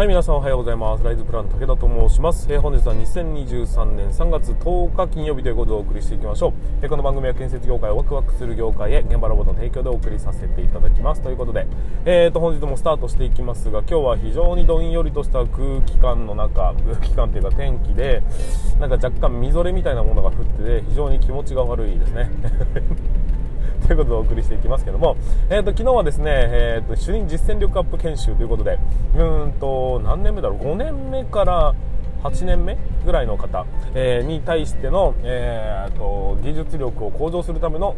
はい皆さんおはようございます。ライズプラン武田と申します、えー、本日は2023年3月10日金曜日ということでお送りしていきましょう、えー、この番組は建設業界をワクワクする業界へ現場ロボットの提供でお送りさせていただきます。ということで、えー、と本日もスタートしていきますが今日は非常にどんよりとした空気感の中空気感というか天気でなんか若干みぞれみたいなものが降ってて非常に気持ちが悪いですね。ということでお送りしていきますけども、えーと、昨日はですね、えーと、主任実践力アップ研修ということでうんと何年目だろう？5年目から8年目ぐらいの方、えー、に対しての、えーと技術力を向上するための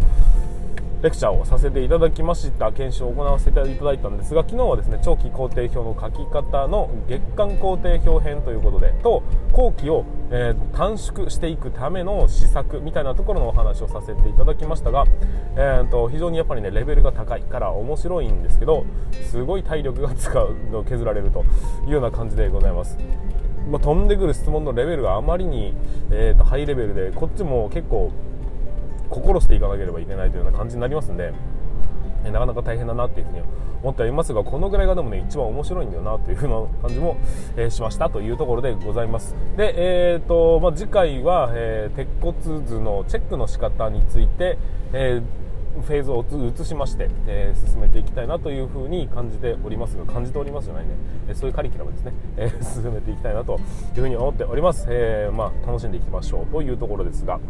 レクチャーをさせていただきました研修を行わせていただいたんですが昨日はですね長期工程表の書き方の月間工程表編ということでと後期を、えー、短縮していくための施策みたいなところのお話をさせていただきましたが、えーと、非常にやっぱりねレベルが高いから面白いんですけどすごい体力が使うの削られるというような感じでございます。まあ、飛んでくる質問のレベルがあまりに、えーとハイレベルでこっちも結構心していかなければいけないというような感じになりますんでなかなか大変だなっていうふうに思っておりますがこのぐらいがでもね一番面白いんだよなというふうな感じも、えー、しましたというところでございます。で、えーとまあ、次回は、えー、鉄骨図のチェックの仕方について、えーフェーズを移しまして、えー、進めていきたいなというふうに感じておりますが感じておりますじゃないね、え、そういうカリキュラムですね、えー、進めていきたいなというふうに思っております、えまあ、楽しんでいきましょうというところですが、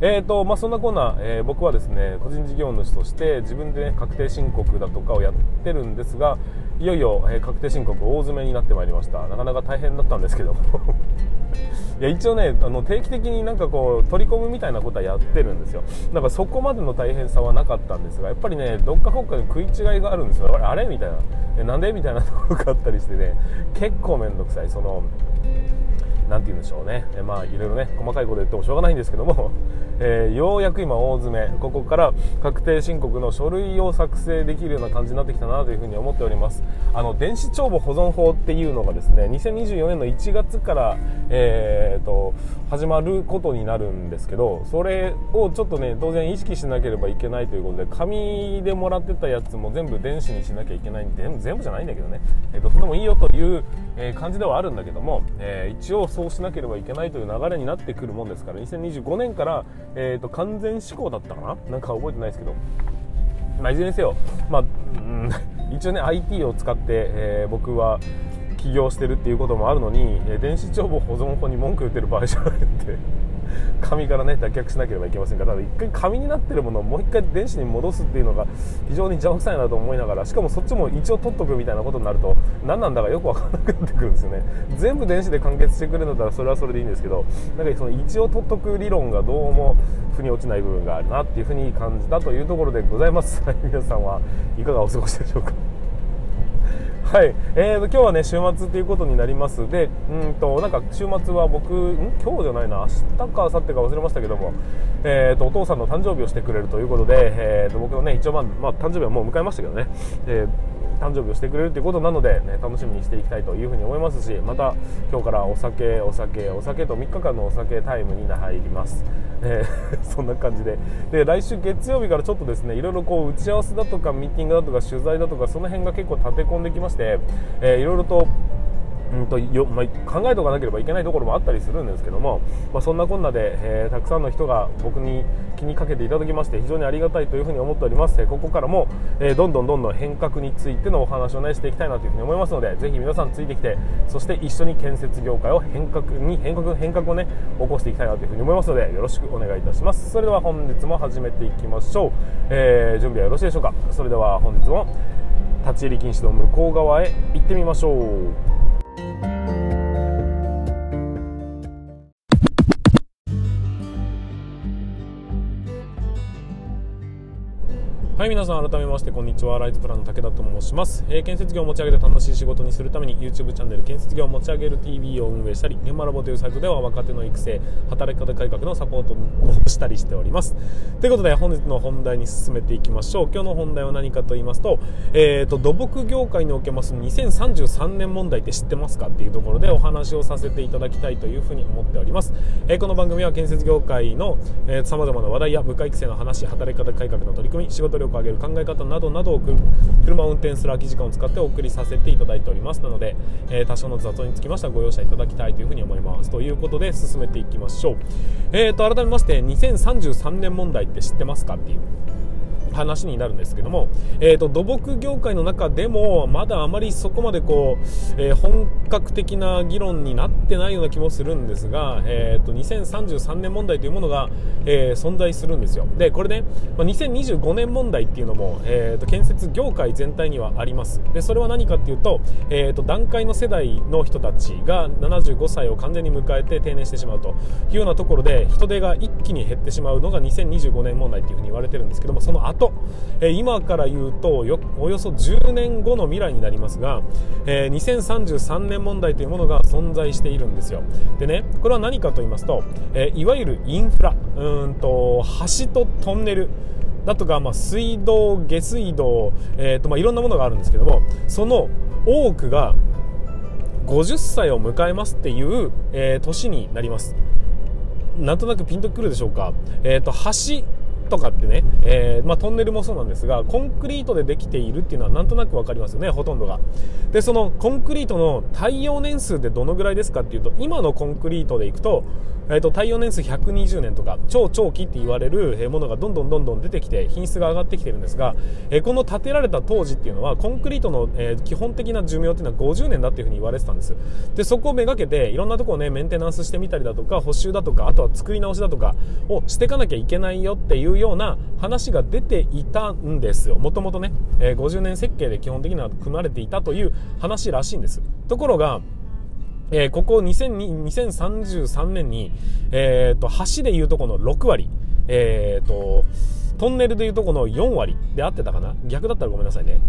えーとまあ、そんなこんな、え僕はですね個人事業主として自分で、ね、確定申告だとかをやってるんですがいよいよ、え確定申告大詰めになってまいりました。なかなか大変だったんですけども。いや一応ねあの定期的になんかこう取り込むみたいなことはやってるんですよ。だかそこまでの大変さはなかったんですがやっぱりねどっか国家に食い違いがあるんですよ。あれみたいな。えなんでみたいなところがあったりしてね結構面倒くさい。その何て言うんでしょうね、えまあいろいろね細かいこと言ってもしょうがないんですけども。えー、ようやく今大詰め。ここから確定申告の書類を作成できるような感じになってきたなというふうに思っております。あの電子帳簿保存法っていうのがですね2024年の1月から、えーと、始まることになるんですけどそれをちょっとね当然意識しなければいけないということで紙でもらってたやつも全部電子にしなきゃいけない。んで全部じゃないんだけどね、えーと、とそれもいいよという、感じではあるんだけども、えー、一応そうしなければいけないという流れになってくるもんですから2025年からえーと、完全施行だったかな？なんか覚えてないですけど、まあ、いずれにせよ、まあ、うん、一応ね IT を使って、えー、僕は起業してるっていうこともあるのに、え、電子帳簿保存法に文句言ってる場合じゃないんで紙からね脱却しなければいけませんからただ一回紙になってるものをもう一回電子に戻すっていうのが非常に邪魔くさいなと思いながらしかもそっちも一応取っとくみたいなことになると何なんだかよく分からなくなってくるんですよね。全部電子で完結してくれるんだったらそれはそれでいいんですけどなんかその一応取っとく理論がどうも腑に落ちない部分があるなっていうふうに感じたというところでございます。皆さんはいかがお過ごしでしょうか？はい、えーと、今日はね週末ということになります。でうんとなんか週末は僕ん？今日じゃないな。明日か明後日か忘れましたけども、えーと、お父さんの誕生日をしてくれるということで、えーと、僕のね一応まあ、まあ、誕生日はもう迎えましたけどね、えー誕生日をしてくれるということなので、ね、楽しみにしていきたいというふうに思いますしまた今日からお酒お酒お酒と3日間のお酒タイムに入ります、えー、そんな感じで。で来週月曜日からちょっとですねいろいろこう打ち合わせだとかミーティングだとか取材だとかその辺が結構立て込んできまして、えー、いろいろとうんとよまあ、考えておかなければいけないところもあったりするんですけども、まあ、そんなこんなで、えー、たくさんの人が僕に気にかけていただきまして非常にありがたいというふうに思っております、え、ここからも、えー、どんどんどんどん変革についてのお話を、ね、していきたいなというふうに思いますのでぜひ皆さんついてきてそして一緒に建設業界を変革に変革変革をね起こしていきたいなというふうに思いますのでよろしくお願いいたします。それでは本日も始めていきましょう、え準備はよろしいでしょうか。それでは本日も立ち入り禁止の向こう側へ行ってみましょう。はい皆さん改めましてこんにちは。ライズプランの武田と申します、えー、建設業を持ち上げて楽しい仕事にするために YouTube チャンネル建設業を持ち上げる TV を運営したり現場ラボというサイトでは若手の育成働き方改革のサポートをしたりしております。ということで本日の本題に進めていきましょう。今日の本題は何かと言いますと,、えーと、土木業界におけます2033年問題って知ってますかっていうところでお話をさせていただきたいというふうに思っております、えー、この番組は建設業界のさまざまな話題や部下育成の話働き方改革の取り組み仕事力力を上げる考え方などなどを車を運転する空き時間を使ってお送りさせていただいております。なので、えー、多少の雑音につきましてはご容赦いただきたいというふうに思います。ということで進めていきましょう、えーと、改めまして2033年問題って知ってますかっていう話になるんですけども、えーと、土木業界の中でもまだあまりそこまでこう、えー、本格的な議論になっってないような気もするんですが、えーと、2033年問題というものが、えー、存在するんですよ。でこれね、まあ、2025年問題っていうのも、えーと、建設業界全体にはあります。でそれは何かっていうと,、えー、と段階の世代の人たちが75歳を完全に迎えて定年してしまうというようなところで人手が一気に減ってしまうのが2025年問題っていうふうに言われてるんですけどもその後と、え今から言うとおよそ10年後の未来になりますが、えー2033年問題というものが存在していいるんですよ。でねこれは何かと言いますと、えいわゆるインフラうんと橋とトンネルだとか、まあ、水道、下水道、えーとまあ、いろんなものがあるんですけどもその多くが50歳を迎えますっていう、えー、年になります。なんとなくピンとくるでしょうか、えーと橋とかってね、えー、まあ、トンネルもそうなんですがコンクリートでできているっていうのはなんとなく分かりますよねほとんどが。でそのコンクリートの耐用年数でどのぐらいですかっていうと今のコンクリートでいくと,、えーと、耐用年数120年とか超長期って言われるものがどんどんどんどん出てきて品質が上がってきてるんですが、えー、この建てられた当時っていうのはコンクリートの、えー、基本的な寿命っていうのは50年だっていうふうに言われてたんです。でそこをめがけていろんなところをねメンテナンスしてみたりだとか補修だとかあとは作り直しだとかをしていかなきゃいけないよっていうような話が出ていたんですよ。もともとね、えー、50年設計で基本的には組まれていたという話らしいんです。ところがえー、ここ2033年に、えーと、橋でいうとこの6割、えーと、トンネルでいうとこの4割で合ってたかな？逆だったらごめんなさいね。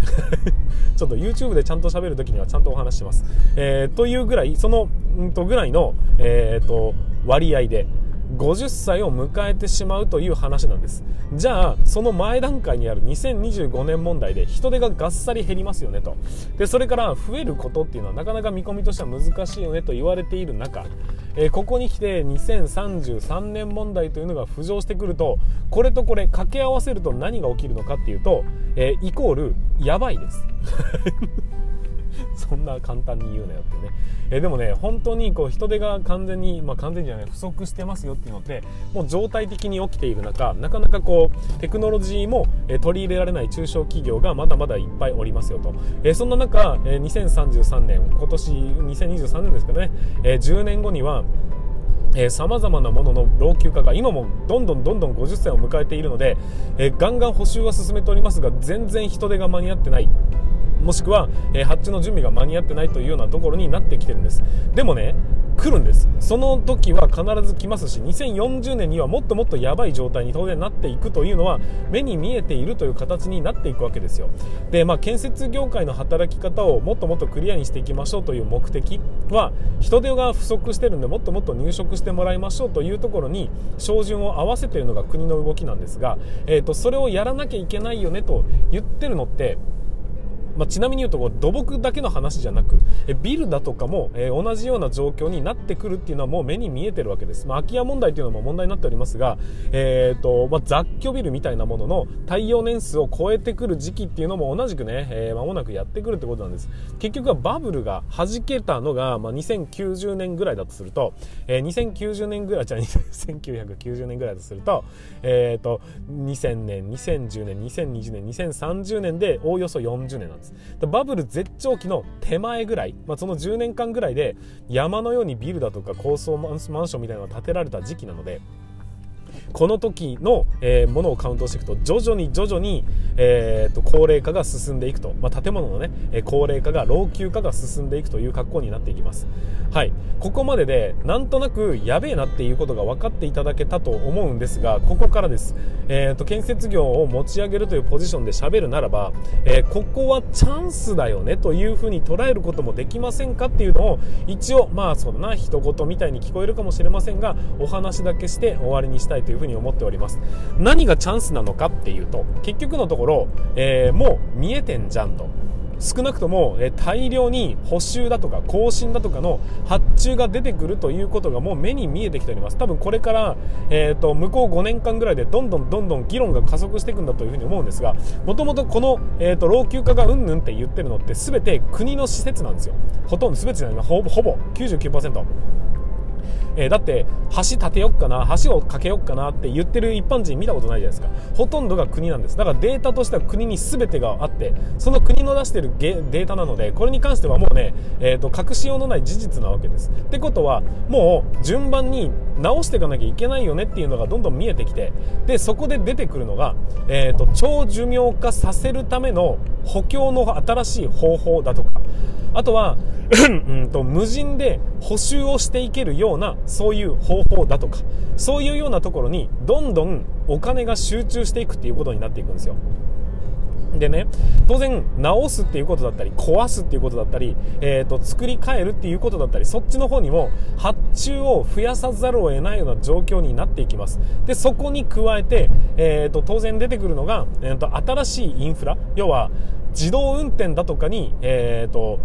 ちょっと YouTube でちゃんと喋るときにはちゃんとお話します、えー、というぐらいそのんとぐらいの、えーと割合で50歳を迎えてしまうという話なんです。じゃあその前段階にある2025年問題で人手ががっさり減りますよねと。でそれから増えることっていうのはなかなか見込みとしては難しいよねと言われている中、えー、ここに来て2033年問題というのが浮上してくるとこれとこれ掛け合わせると何が起きるのかっていうと、えー、イコールやばいです。そんな簡単に言うなよってね。えでもね、本当にこう人手が完全に、まあ、完全じゃない、不足してますよっていうのって、もう状態的に起きている中、なかなかこう、テクノロジーも、え取り入れられない中小企業がまだまだいっぱいおりますよと。えそんな中、え2033年、今年2023年ですかね、え10年後には、さまざまなものの老朽化が今もどんどんどんどん50歳を迎えているので、えー、ガンガン補修は進めておりますが全然人手が間に合ってないもしくは、えー、発注の準備が間に合ってないというようなところになってきてるんです。でもね来るんです。その時は必ず来ますし2040年にはもっともっとやばい状態に当然なっていくというのは目に見えているという形になっていくわけですよ。で、まあ、建設業界の働き方をもっともっとクリアにしていきましょうという目的は人手が不足してるんでもっともっと入職してもらいましょうというところに照準を合わせているのが国の動きなんですが、えーとそれをやらなきゃいけないよねと言ってるのってまあ、ちなみに言うとこう土木だけの話じゃなくえビルだとかも、えー、同じような状況になってくるっていうのはもう目に見えてるわけです、まあ、空き家問題というのも問題になっておりますが、えーとまあ、雑居ビルみたいなものの耐用年数を超えてくる時期っていうのも同じくね、えー、もなくやってくるってことなんです。結局はバブルが弾けたのが、まあ、2090年ぐらいだとすると、えー、2090年ぐらいじゃあ1990年ぐらいだとすると,、えーと、と2000年2010年2020年2030年でおおよそ40年なんです。です。バブル絶頂期の手前ぐらい、まあ、その10年間ぐらいで山のようにビルだとか高層マンションみたいなのが建てられた時期なのでこの時の、えー、ものをカウントしていくと徐々に徐々に、えーと、高齢化が進んでいくと、まあ、建物のね、え、高齢化が老朽化が進んでいくという格好になっていきます。はい。ここまででなんとなくやべえなっていうことが分かっていただけたと思うんですがここからです、えーと、建設業を持ち上げるというポジションで喋るならば、えー、ここはチャンスだよねというふうに捉えることもできませんかっていうのを一応まあそんな一言みたいに聞こえるかもしれませんがお話だけして終わりにしたいというふうに思っております。何がチャンスなのかっていうと結局のところ、えー、もう見えてんじゃんと。少なくとも、え大量に補修だとか更新だとかの発注が出てくるということがもう目に見えてきております。多分これから、えーと、向こう5年間ぐらいでどんどんどんどん議論が加速していくんだというふに思うんですがもともとこの、えーと、老朽化がうんぬんって言ってるのって全て国の施設なんですよ。ほとんど全てじゃないほぼほぼ99%。えー、だって橋建てよっかな橋を架けよっかなって言ってる一般人見たことないじゃないですか。ほとんどが国なんです。だからデータとしては国に全てがあってその国の出してるデータなのでこれに関してはもうね、えーと、隠しようのない事実なわけです。ってことはもう順番に直していかなきゃいけないよねっていうのがどんどん見えてきてでそこで出てくるのが、えーと長寿命化させるための補強の新しい方法だとか。あとはうん。と無人で補修をしていけるようなそういう方法だとかそういうようなところにどんどんお金が集中していくっていうことになっていくんですよ。でね当然直すっていうことだったり壊すっていうことだったり、えーと、作り変えるっていうことだったりそっちの方にも発注を増やさざるを得ないような状況になっていきます。でそこに加えて、えーと、当然出てくるのが、えーと新しいインフラ。要は自動運転だとかに、えーと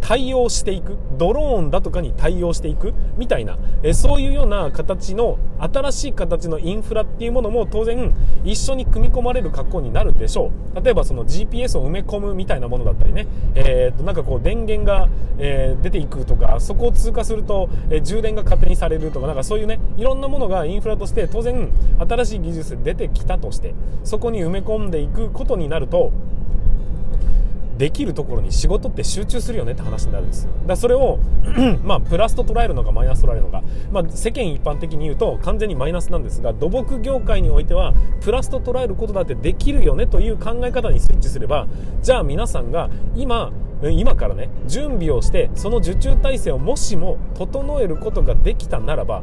対応していくドローンだとかに対応していくみたいな、えそういうような形の新しい形のインフラっていうものも当然一緒に組み込まれる格好になるでしょう。例えばその GPS を埋め込むみたいなものだったりね、えー、となんかこう電源が、えー、出ていくとかそこを通過すると、え、充電が勝手にされるとかなんかそういうねいろんなものがインフラとして当然新しい技術で出てきたとしてそこに埋め込んでいくことになるとできるところに仕事って集中するよねって話になるんですだからそれを まあ、プラスと捉えるのかマイナスと捉えるのか、まあ、世間一般的に言うと完全にマイナスなんですが土木業界においてはプラスと捉えることだってできるよねという考え方にスイッチすればじゃあ皆さんが今今からね準備をしてその受注体制をもしも整えることができたならば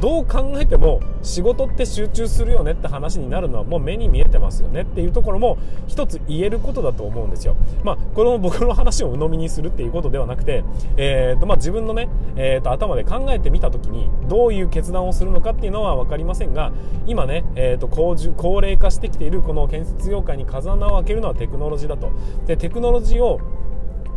どう考えても仕事って集中するよねって話になるのはもう目に見えてますよねっていうところも一つ言えることだと思うんですよ。まあ、これも僕の話を鵜呑みにするっていうことではなくて、えーとまあ、自分のね、えー、と頭で考えてみた時にどういう決断をするのかっていうのは分かりませんが今ね、えー、と高高齢化してきているこの建設業界に風穴を開けるのはテクノロジーだと。でテクノロジーを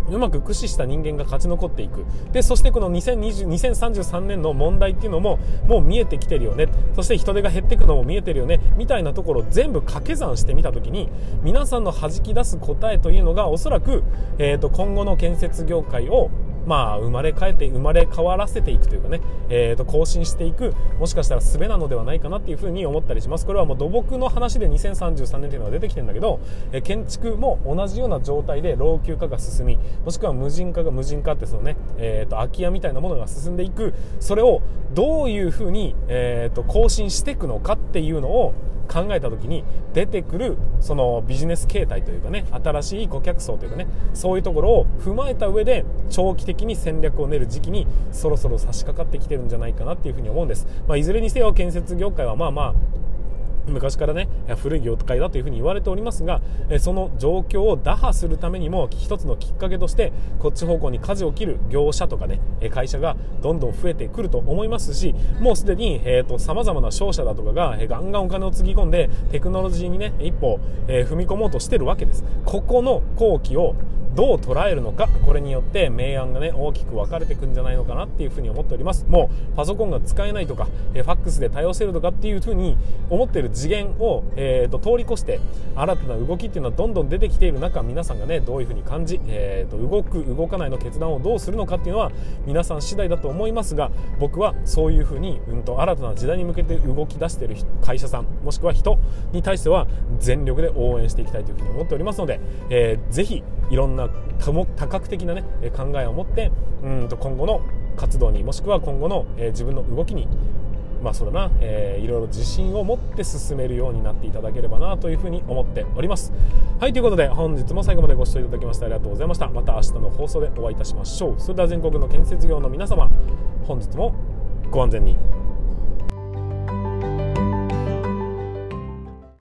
うまく駆使した人間が勝ち残っていく。でそしてこの2020 2033年の問題っていうのももう見えてきてるよね。そして人手が減っていくのも見えてるよね。みたいなところを全部掛け算してみた時に皆さんの弾き出す答えというのがおそらく、えー、と今後の建設業界をまあ、生まれ変えて生まれ変わらせていくというかね、えー、と更新していくもしかしたら術なのではないかなっていうふうに思ったりします。これはもう土木の話で2033年というのが出てきてるんだけど、え、建築も同じような状態で老朽化が進みもしくは無人化が無人化ってそのね、えー、と空き家みたいなものが進んでいく。それをどういうふうに、えー、と更新していくのかっていうのを考えた時に出てくるそのビジネス形態というかね新しい顧客層というかねそういうところを踏まえた上で長期的に戦略を練る時期にそろそろ差し掛かってきてるんじゃないかなっていうふうに思うんです、まあ、いずれにせよ建設業界はまあまあ昔からね古い業界だというふうに言われておりますがその状況を打破するためにも一つのきっかけとしてこっち方向に舵を切る業者とかね会社がどんどん増えてくると思いますしもうすでにさまざまな商社だとかがガンガンお金をつぎ込んでテクノロジーにね一歩踏み込もうとしてるわけです。ここの後期をどう捉えるのかこれによって明暗がね大きく分かれていくんじゃないのかなっていうふうに思っております。もうパソコンが使えないとかえファックスで対応せるとかっていうふうに思ってる次元を、えーと、通り越して新たな動きっていうのはどんどん出てきている中皆さんがねどういうふうに感じ、えーと、動く動かないの決断をどうするのかっていうのは皆さん次第だと思いますが僕はそういうふうに、うんと、新たな時代に向けて動き出している会社さんもしくは人に対しては全力で応援していきたいというふうに思っておりますので、えー、ぜひいろんな多角的な、ね、考えを持ってうんと今後の活動にもしくは今後の、えー、自分の動きにまあそうだな、えー、いろいろ自信を持って進めるようになっていただければなというふうに思っております。はいということで本日も最後までご視聴いただきましてありがとうございました。また明日の放送でお会いいたしましょう。それでは全国の建設業の皆様本日もご安全に。